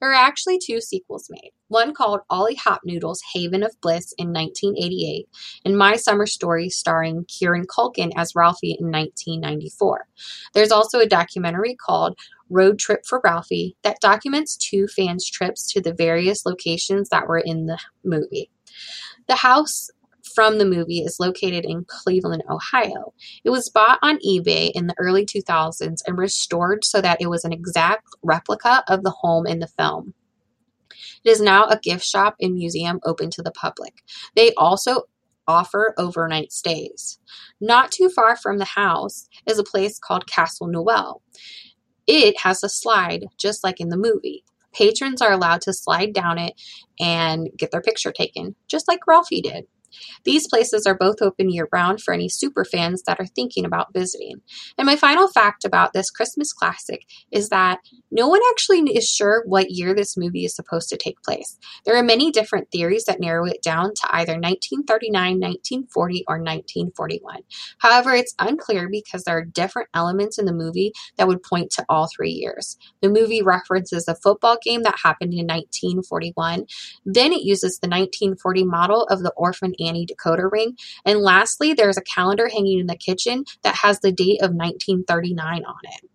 There are actually two sequels made. One called Ollie Hopnoodle's Haven of Bliss in 1988, and My Summer Story starring Kieran Culkin as Ralphie in 1994. There's also a documentary called Road Trip for Ralphie that documents two fans' trips to the various locations that were in the movie. The house from the movie is located in Cleveland, Ohio. It was bought on eBay in the early 2000s and restored so that it was an exact replica of the home in the film. It is now a gift shop and museum open to the public. They also offer overnight stays. Not too far from the house is a place called Castle Noel. It has a slide just like in the movie. Patrons are allowed to slide down it and get their picture taken, just like Ralphie did. These places are both open year round for any super fans that are thinking about visiting. And my final fact about this Christmas classic is that no one actually is sure what year this movie is supposed to take place. There are many different theories that narrow it down to either 1939, 1940, or 1941. However, it's unclear because there are different elements in the movie that would point to all three years. The movie references a football game that happened in 1941, then it uses the 1940 model of the orphan Annie decoder ring. And lastly, there's a calendar hanging in the kitchen that has the date of 1939 on it.